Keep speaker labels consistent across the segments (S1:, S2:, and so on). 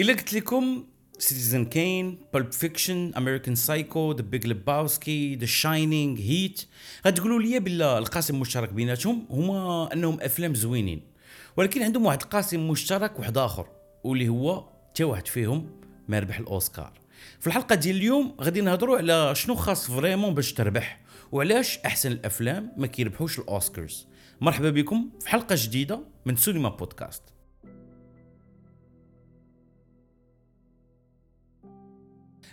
S1: إلا قلت لكم Citizen Kane Pulp Fiction American Psycho The Big Lebowski The Shining Heat غتقولوا لي بلا القاسم المشترك بيناتهم هما أنهم أفلام زوينين. ولكن عندهم واحد القاسم مشترك واحد آخر واللي هو حتى واحد فيهم ما ربح الأوسكار. في الحلقة ديال اليوم غادي نهضروا على شنو خاص vraiment باش تربح وعلاش أحسن الأفلام ما كيربحوش الأوسكارز. مرحبا بكم في حلقة جديدة من سينما بودكاست.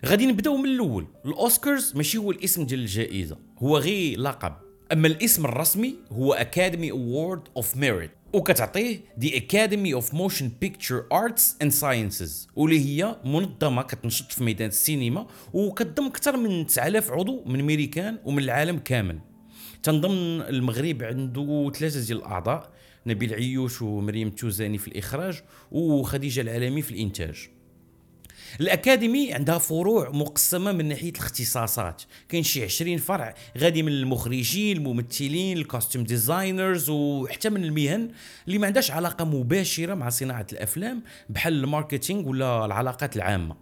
S1: غادي نبداو من الأول. الأوسكارز ماشي هو الاسم ديال الجائزة هو غير لقب. أما الاسم الرسمي هو Academy Award of Merit وكتعطيه The Academy of Motion Picture Arts and Sciences واللي هي منظمة كتنشط في ميدان السينما وكتضم أكثر من 9000 عضو من ميريكان ومن العالم كامل. تنضمن المغرب عنده ثلاثة ديال الأعضاء نبيل عيوش ومريم توزاني في الإخراج وخديجة العالمي في الإنتاج. الأكاديمي عندها فروع مقسمة من ناحية الاختصاصات. كاين شي 20 فرع غادي من المخرجين الممثلين ال costume designers وحتى من المهن اللي ما عندهاش علاقة مباشرة مع صناعة الأفلام بحال ال marketing ولا العلاقات العامة.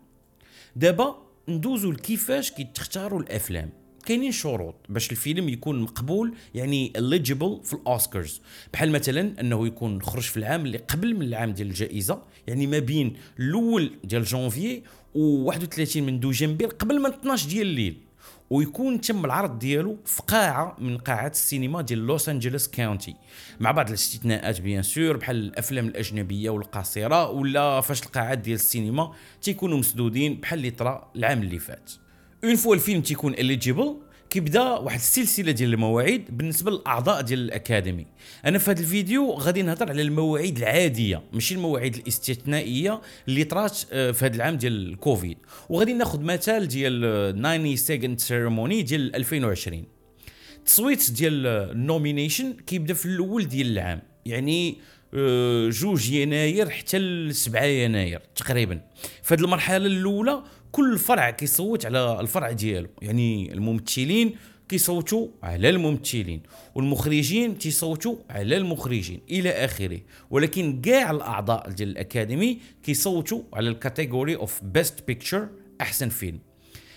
S1: دابا ندوزو لكيفاش كيتختاروا الأفلام. كاينين شروط باش الفيلم يكون مقبول يعني eligible في الأوسكارز. بحال مثلا أنه يكون خرج في العام اللي قبل من العام ديال الجائزة يعني ما بين الأول ديال جونفي و 31 من دوجنبير قبل من 12 ديال الليل. ويكون تم العرض ديالو في قاعة من قاعات السينما ديال لوس أنجلوس County. مع بعض الاستثناءات bien sûr بحال الأفلام الأجنبية والقصيره ولا فاش القاعات ديال السينما تيكونوا مسدودين بحال اللي طرا العام اللي فات. Une fois الفيلم تيكون éligible كيبدا واحد السلسلة ديال المواعيد بالنسبة للأعضاء ديال ال Academy. أنا في هذا الفيديو غادي نهضر على المواعيد العادية ماشي المواعيد الاستثنائية اللي طرات آه، في هذا العام ديال الكوفيد. وغادي ناخذ مثال ديال 92nd ceremony ديال 2020 التصويت ديال ال nomination كيبدا في الأول ديال العام. يعني آه، جوج يناير حتى ل 7 يناير تقريبا. في المرحلة الأولى كل فرع كيصوت على الفرع ديالو. يعني الممثلين كيصوتوا على الممثلين والمخرجين تيصوتوا على المخرجين إلى آخره. ولكن كاع الأعضاء ديال ال Academy كيصوتوا على ال category of best picture أحسن فيلم.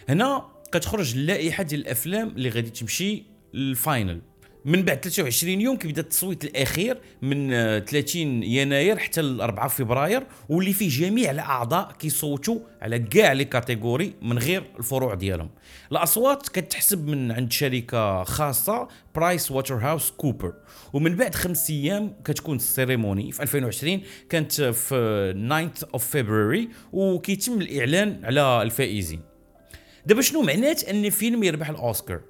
S1: هنا كتخرج اللائحة ديال الأفلام اللي غادي تمشي لل final من بعد 23 يوم كيبدا التصويت الأخير من 30 يناير حتى ل 4 فبراير واللي فيه جميع الأعضاء كيصوتوا على كاع les catégories من غير الفروع ديالهم. الأصوات كتحسب من عند شركة خاصة برايس ووتر هاوس كوبر ومن بعد خمس أيام كتكون ال ceremony. في 2020 كانت في 9 of فبراير وكيتم الإعلان على الفائزين. دابا شنو معنات أن فيلم يربح الأوسكار؟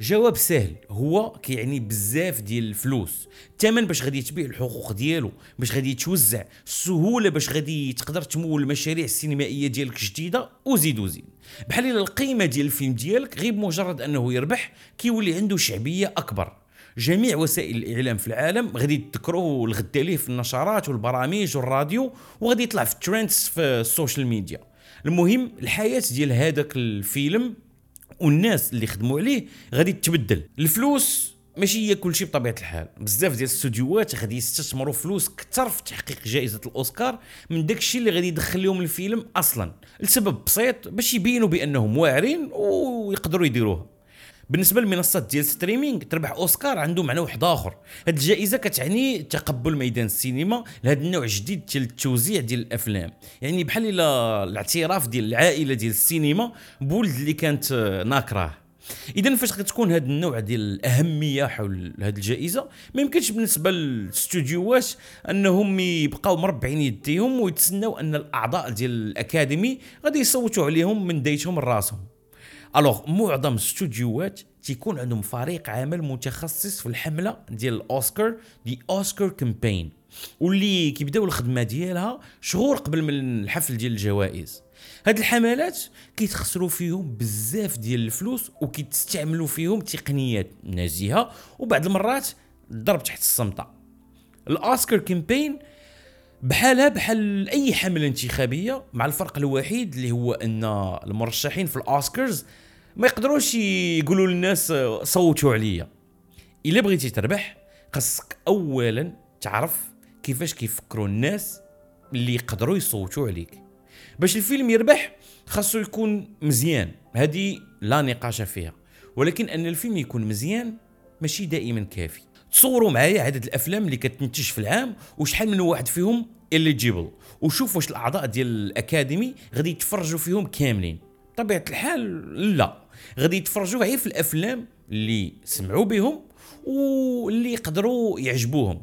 S1: جواب سهل. هو كيعني بزاف ديال الفلوس. الثمن باش غادي تبيع الحقوق ديالو باش غادي توزع السهولة باش غادي تقدر تمول المشاريع السينمائية ديالك جديده وزيد وزيد. بحال إلا القيمة ديال الفيلم ديالك غير بمجرد أنه يربح كيولي عنده شعبية أكبر. جميع وسائل الإعلام في العالم غادي تذكروه الغدا ليه في النشرات والبرامج والراديو وغادي يطلع في ال trends في ال social media. المهم الحياة ديال هذاك الفيلم والناس اللي خدموا عليه غادي تتبدل الفلوس ماشي هي كل شيء بطبيعة الحال. بزاف ديال الاستوديوهات غادي يستثمروا فلوس كثر في تحقيق جائزة الأوسكار من داك الشيء اللي غادي يدخل لهم الفيلم أصلا. لسبب بسيط باش يبينوا بأنهم واعرين ويقدروا يديروها. بالنسبة للمنصات ديال streaming تربح أوسكار عنده معنى واحد آخر. هذه الجائزة كتعني تقبل ميدان السينما لهذا النوع الجديد ديال التوزيع ديال الأفلام. يعني بحال إلا الاعتراف ديال العائلة ديال السينما بولد اللي كانت ناكراه. اذا فاش غتكون هذا النوع ديال الأهمية حول هذه الجائزة؟ ما يمكنش بالنسبة للاستوديوهات أنهم يبقاو مربعين يديهم ويتسناو أن الأعضاء ديال ال Academy غادي يصوتوا عليهم من ديتهم راسهم alors معظم الاستوديوهات تيكون عندهم فريق عمل متخصص في الحملة ديال الأوسكار The Oscar campaign واللي كيبداو الخدمة ديالها شهور قبل من الحفل ديال الجوائز. هاد الحملات كيتخسروا فيهم بزاف ديال الفلوس وكيتستعملوا فيهم تقنيات نزيهة وبعض المرات الضرب تحت السمطة ال Oscar campaign بحالها بحال أي حملة انتخابية مع الفرق الوحيد اللي هو أن المرشحين في الأوسكارز ما يقدروش يقولوا للناس صوتوا عليا. إلا بغيتي تربح خاصك اولا تعرف كيفاش كيفكروا الناس اللي يقدروا يصوتوا عليك. باش الفيلم يربح خاصو يكون مزيان. هذه لا نقاش فيها. ولكن أن الفيلم يكون مزيان ماشي دائما كافي. تصوروا معايا عدد الأفلام اللي كتنتج في العام وشحال من واحد فيهم الليجيبل وشوف واش الأعضاء ديال الأكاديمي غادي يتفرجوا فيهم كاملين. بطبيعه الحال لا. غادي يتفرجوا غير في الأفلام اللي سمعوا بهم واللي يقدروا يعجبوهم.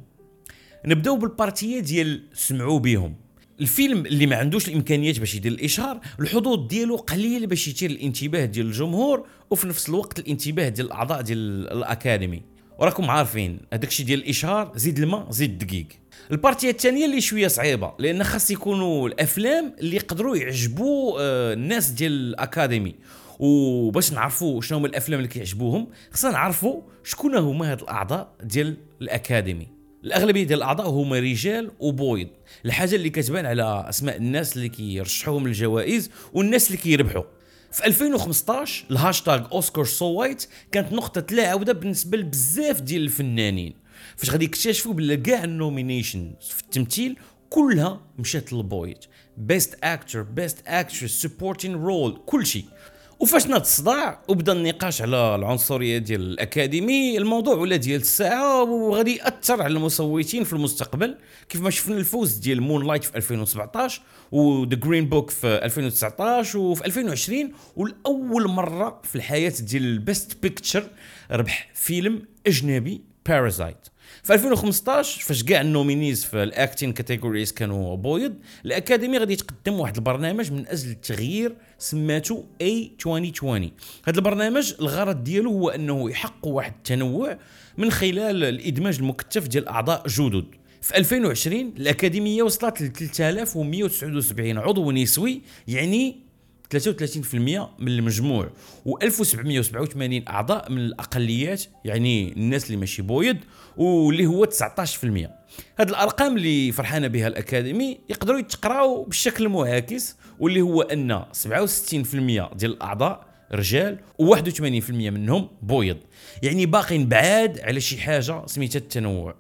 S1: نبداو بالبارتية ديال سمعوا بهم. الفيلم اللي ما عندوش الإمكانيات باش يدير الإشهار الحظوظ ديالو قليل باش يثير الانتباه ديال الجمهور وفي نفس الوقت الانتباه ديال الأعضاء ديال الأكاديمي. وراكم عارفين هذاك الشيء ديال الإشهار زيد الماء زيد الدقيق. البارتيه الثانية اللي شوية صعيبة لأن خاص يكونوا الأفلام اللي يقدروا يعجبوا آه، الناس ديال الأكاديمي. وباش نعرفوا شنو هما الأفلام اللي كيعجبوهم خصنا نعرفوا شكون هما هاد الأعضاء ديال ال Academy. الأغلبية ديال الأعضاء هما رجال وبويض. الحاجة اللي كتبان على أسماء الناس اللي كيرشحوهم للجوائز والناس اللي كيربحوا. في 2015 الهاشتاغ Oscar so white كانت نقطة لا عودة بالنسبة لبزاف ديال الفنانين. فاش غادي يكتشفوا بلي كاع ال nomination في التمثيل كلها مشات للبويض best actor best actress supporting role كل شيء وفاش ناض الصداع وبدا النقاش على العنصرية ديال ال Academy الموضوع ولا ديال الساعة وغادي يأثر على المصوتين في المستقبل. كيف ما شفنا الفوز ديال Moonlight في 2017 و The Green Book في 2019 وفي 2020 ولأول مرة في الحياة ديال ال best picture ربح فيلم أجنبي Parasite في 2015 فاش كاع ال nominees في ال acting categories كانوا بويض الأكاديمي غادي تقدم واحد البرنامج من أجل التغيير سماتو اي 2020 هذا البرنامج الغرض ديالو هو أنه يحقق واحد التنوع من خلال الإدماج المكثف ديال أعضاء جدد. في 2020 الأكاديمية وصلت ل 3179 عضو نسوي يعني 33% من المجموع و1787 أعضاء من الأقليات يعني الناس اللي ماشي بويض واللي هو 19% هاد الأرقام اللي فرحانة بها ال Academy يقدروا يتقراو بالشكل معاكس واللي هو أن 67% ديال الأعضاء رجال و81% منهم بويض. يعني باقين بعاد على شي حاجة سميتها التنوع.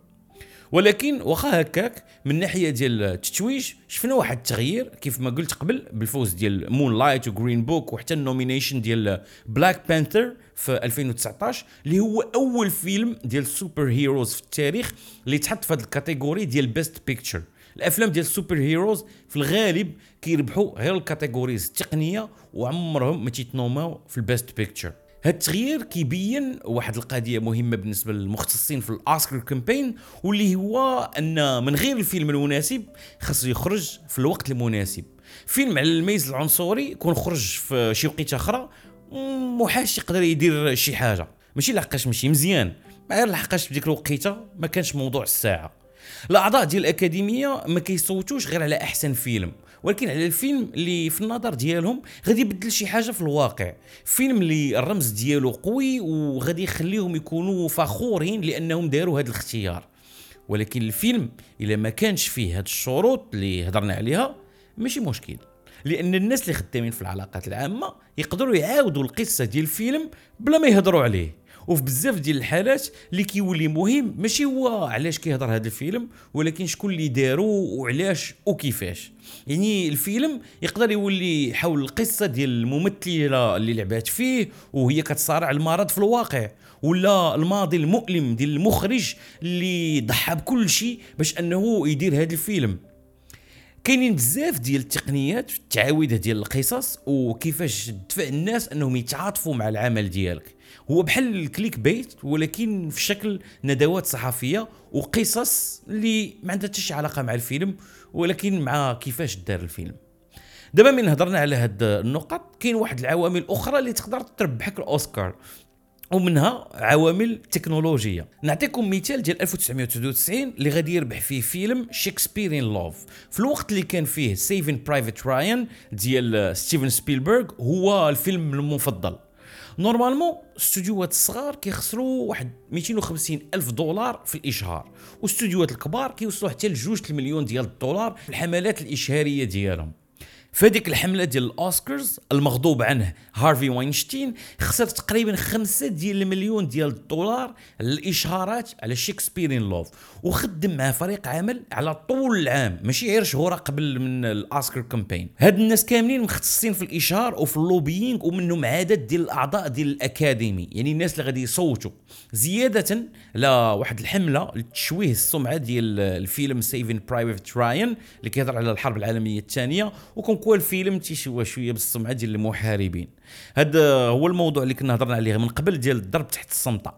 S1: ولكن واخا هكاك من ناحية ديال التتويج شفنا واحد التغيير كيف ما قلت قبل بالفوز ديال Moonlight و Green Book وحتى ال nomination ديال Black Panther في 2019 اللي هو أول فيلم ديال ال super heroes في التاريخ اللي تحط في هذه ال category ديال best picture الأفلام ديال ال super heroes في الغالب كيربحوا غير ال categories التقنية وعمرهم ما تيتنوماو في ال best picture هذا التغيير كيبين واحد القضية مهمة بالنسبة للمختصين في ال Oscar campaign واللي هو أن من غير الفيلم المناسب خاصو يخرج في الوقت المناسب. فيلم على الميز العنصري يكون خرج في شي وقيتة أخرى محاش يقدر يدير شي حاجة. ماشي لحقاش ماشي مزيان. غير لحقاش في ديك الوقيتة ما كانش موضوع الساعة. الأعضاء ديال الأكاديمية ما كيصوتوش غير على أحسن فيلم ولكن على الفيلم اللي في النظر ديالهم غادي يبدل شي حاجة في الواقع. فيلم اللي الرمز ديالو قوي وغادي يخليهم يكونوا فخورين لأنهم داروا هذا الاختيار. ولكن الفيلم إلا ما كانش فيه هاد الشروط اللي هضرنا عليها ماشي مشكل لأن الناس اللي خدامين في العلاقات العامة يقدروا يعاودوا القصة ديال الفيلم بلا ما يهضروا عليه. وفي بزاف ديال الحالات اللي كيولي مهم ماشي هو علاش كيهضر هذا الفيلم ولكن شكون اللي دارو وعلاش وكيفاش. يعني الفيلم يقدر يولي حول القصة ديال الممثلة اللي لعبات فيه وهي كتصارع المرض في الواقع ولا الماضي المؤلم ديال المخرج اللي ضحى بكل شيء باش أنه يدير هذا الفيلم. كاينين بزاف ديال التقنيات في التعاويدة ديال القصص وكيفاش تدفع الناس أنهم يتعاطفوا مع العمل ديالك. هو بحال ال clickbait ولكن في شكل ندوات صحفية وقصص اللي ما عندها حتى شي علاقة مع الفيلم ولكن مع كيفاش دار الفيلم. دابا من هضرنا على هاد النقط كاين واحد العوامل أخرى اللي تقدر تربحك الأوسكار. ومنها عوامل تكنولوجية. نعطيكم مثال ديال 1999 اللي غادي يربح فيه فيلم Shakespeare in Love في الوقت اللي كان فيه Saving Private Ryan ديال ستيفن سبيلبرغ هو الفيلم المفضل. Normalement استوديوهات الصغار كيخسروا واحد 250 ألف دولار في الإشهار واستوديوهات الكبار كيوصلوا حتى ل 2 المليون ديال الدولار في الحملات الإشهارية ديالهم. فهذيك الحملة ديال الأوسكارز المغضوب عنه. هارفي واينشتين خسر تقريبا خمسة ديال المليون ديال الدولار للإشهارات على Shakespeare in Love وخدم مع فريق عمل على طول العام ماشي غير شهورة قبل من ال Oscar campaign هاد الناس كاملين مختصين في الإشهار وفي ال lobbying ومنهم عدد ديال الأعضاء ديال ال Academy. يعني الناس اللي غادي يصوتوا. زيادة لواحد الحملة لتشويه السمعة ديال الفيلم Saving Private Ryan اللي كيهضر على الحرب العالمية الثانية. و comme quoi الفيلم تيشوه شوية بالسمعه ديال المحاربين. هذا هو الموضوع اللي كنا هضرنا عليه من قبل ديال الضرب تحت الصمطة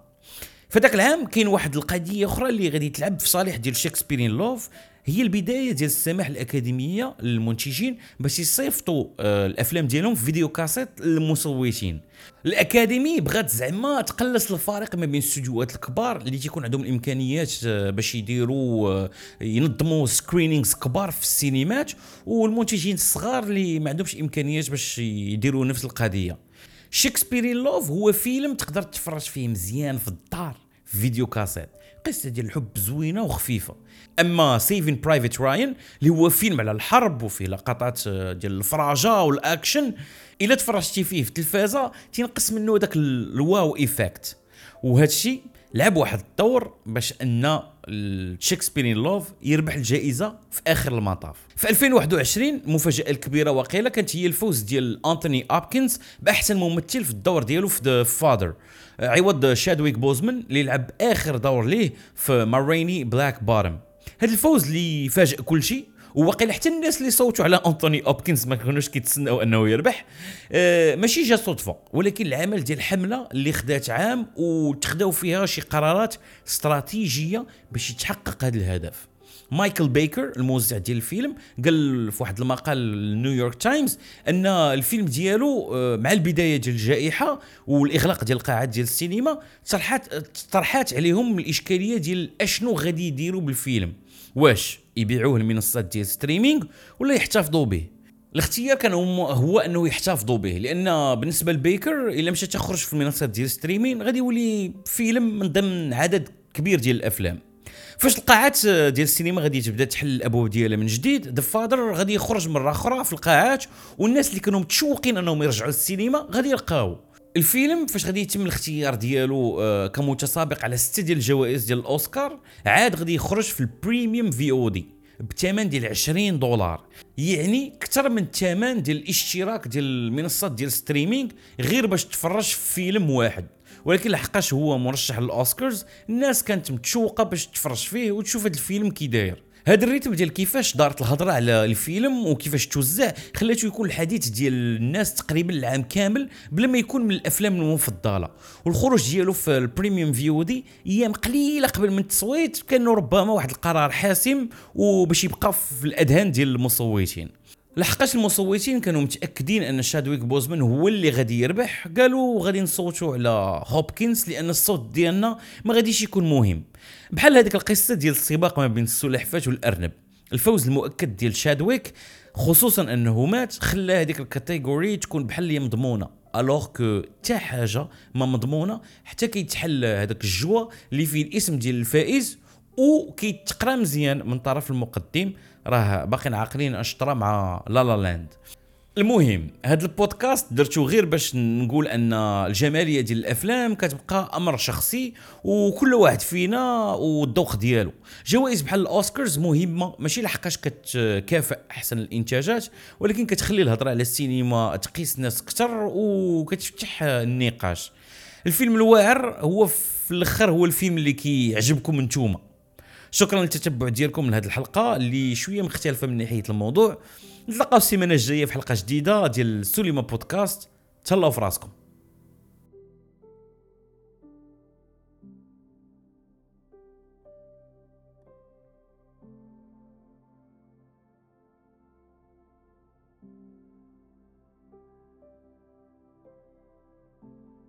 S1: فذاك العام كاين واحد القضية أخرى اللي غادي تلعب في صالح ديال Shakespeare in Love هي البداية ديال السماح الأكاديمية للمنتجين باش يصيفطوا آه، الأفلام ديالهم في video cassette للمصوتين الأكاديمي بغات زعما تقلص الفارق ما بين الاستوديوهات الكبار اللي تيكون عندهم الإمكانيات آه، باش يديروا آه، ينظموا screenings كبار في السينمات والمنتجين الصغار اللي ما عندهمش إمكانيات باش يديروا نفس القضية. Shakespeare in Love هو فيلم تقدر تفرج فيه مزيان في الدار. video cassette. قصة ديال الحب زوينة وخفيفة. أما Saving Private Ryan اللي هو فيلم على الحرب وفيه لقطات آه، ديال الفراجة والأكشن إلا تفرجتي فيه في التلفازة تينقص منه داك ال wow effect وهذا الشيء لعب واحد الدور باش ان Shakespeare in Love يربح الجائزة في آخر المطاف. في 2021 المفاجاه الكبيره وقيله كانت هي الفوز ديال أنتوني هوبكنز بأحسن ممثل في الدور ديالو في The Father عوض شادويك بوزمان اللي لعب آخر دور ليه في Ma Rainey's Black Bottom هذا الفوز اللي فاجئ كل شيء وواقيلا حتى الناس اللي صوتوا على انطوني هوبكنز ما كانوش كيتسناو أنه يربح. آه ماشي جا صدفه ولكن العمل ديال الحمله اللي خدات عام وتخداو فيها شي قرارات استراتيجية باش يتحقق هذا الهدف. مايكل بيكر الموزع ديال الفيلم قال في واحد المقال لنيويورك تايمز أن الفيلم ديالو آه، مع البداية ديال الجائحة والإغلاق ديال القاعات ديال السينما طرحات طرحات عليهم الإشكالية ديال أشنو غادي يديروا بالفيلم. واش؟ يبيعوه المنصات ديال streaming ولا يحتفظوا به؟ الاختيار كان هو أنه يحتفظوا به لأن بالنسبة لبيكر إلا مشى تخرج في المنصات ديال streaming غادي يولي فيلم من ضمن عدد كبير ديال الأفلام. فاش القاعات ديال السينما غادي تبدأ تحل الأبواب ديالها من جديد The Father غادي يخرج مرة أخرى في القاعات والناس اللي كانوا متشوقين أنهم يرجعوا للسينما غادي يلقاو. الفيلم فاش غادي يتم الاختيار ديالو آه كمتسابق على ستة ديال الجوائز ديال الأوسكار عاد غادي يخرج في ال premium VOD بثمن ديال 20 دولار. يعني أكثر من الثمن ديال الاشتراك ديال المنصات ديال ال streaming غير باش تفرج في فيلم واحد. ولكن لحقاش هو مرشح للأوسكارز الناس كانت متشوقة باش تفرج فيه وتشوف هذا الفيلم كي داير. هذا ال rythme ديال كيفاش دارت الهضرة على الفيلم وكيفاش توزع خلاته يكون الحديث ديال الناس تقريبا العام كامل بلا ما يكون من الأفلام المفضلة. والخروج ديالو في ال premium VOD أيام قليلة قبل من التصويت كان ربما واحد القرار حاسم وباش يبقى في الأذهان ديال المصوتين. لحقاش المصوتين كانوا متأكدين أن شادويك بوزمان هو اللي غادي يربح قالوا غادي نصوتوا على هوبكنز لأن الصوت ديالنا ما غاديش يكون مهم. بحال هذيك القصة ديال السباق ما بين السلحفاه والأرنب. الفوز المؤكد ديال شادويك خصوصا أنه مات خلى هذيك ال category تكون بحال اللي مضمونة. alors que حتى حاجة ما مضمونة حتى كيتحل هذاك الجوا اللي فيه الاسم ديال الفائز وكيتقرا مزيان من طرف المقدم. راه باقيين عاقلين آش طرا مع La La Land. المهم هذا البودكاست درتو غير باش نقول أن الجمالية ديال الأفلام كتبقى أمر شخصي وكل واحد فينا والذوق ديالو. جوائز بحال الأوسكارز مهمة ماشي لحقاش كتكافئ أحسن الإنتاجات ولكن كتخلي الهضرة على السينما تقيس الناس أكثر وكتفتح النقاش. الفيلم الواعر هو في الأخر هو الفيلم اللي كيعجبكم نتوما شكرا للتتبع ديالكم لهذه الحلقة اللي شوية مختلفة من ناحية الموضوع. نتلاقاو السيمانة الجاية في حلقة جديدة ديال سوليما بودكاست. تهلاو في راسكم.